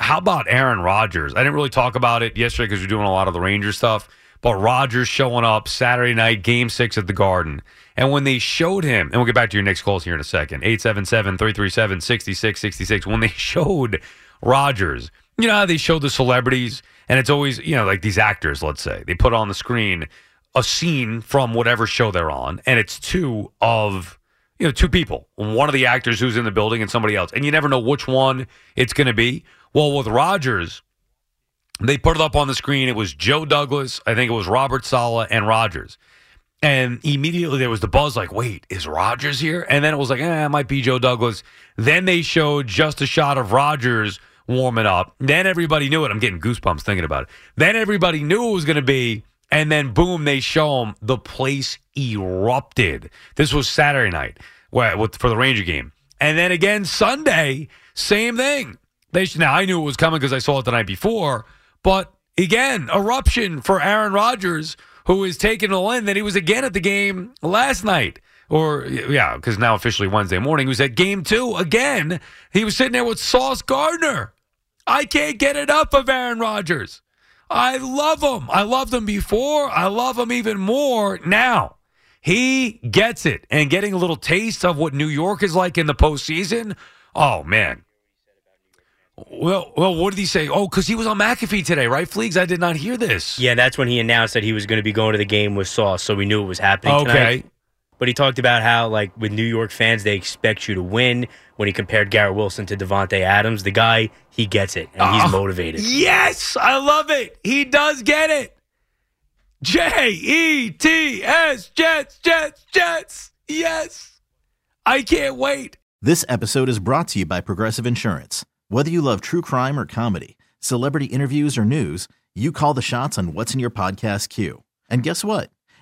how about Aaron Rodgers? I didn't really talk about it yesterday because we're doing a lot of the Rangers stuff, but Rodgers showing up Saturday night, game six at the Garden. And when they showed him, and we'll get back to your next calls here in a second 877 337 6666. When they showed Rodgers, you know how they show the celebrities, and it's always, you know, like these actors, let's say, they put on the screen a scene from whatever show they're on, and it's two of you know two people, one of the actors who's in the building and somebody else, and you never know which one it's going to be. Well, with Rodgers, they put it up on the screen. It was Joe Douglas, I think it was Robert Saleh and Rodgers. And immediately there was the buzz like, wait, is Rodgers here? And then it was like, eh, it might be Joe Douglas. Then they showed just a shot of Rodgers warming up. Then everybody knew it. I'm getting goosebumps thinking about it. Then everybody knew it was going to be. And then boom, they show him. The place erupted. This was Saturday night for the Ranger game. And then again Sunday, same thing. They now I knew it was coming because I saw it the night before, but again, eruption for Aaron Rodgers, who is taking a in that he was again at the game last night. Or yeah, because now officially Wednesday morning, he was at game two again. He was sitting there with Sauce Gardner. I can't get enough of Aaron Rodgers. I love him. I loved him before. I love him even more now. He gets it. And getting a little taste of what New York is like in the postseason. Oh, man. Well, well, what did he say? Oh, because he was on McAfee today, right, Fleegs? I did not hear this. Yeah, that's when he announced that he was going to be going to the game with Sauce, so we knew it was happening. Okay. Tonight. But he talked about how, like, with New York fans, they expect you to win. When he compared Garrett Wilson to Davante Adams, the guy, he gets it, and he's Oh, motivated. Yes, I love it. He does get it. J E T S, Jets, Jets, Jets. Yes. I can't wait. This episode is brought to you by Progressive Insurance. Whether you love true crime or comedy, celebrity interviews or news, you call the shots on what's in your podcast queue. And guess what?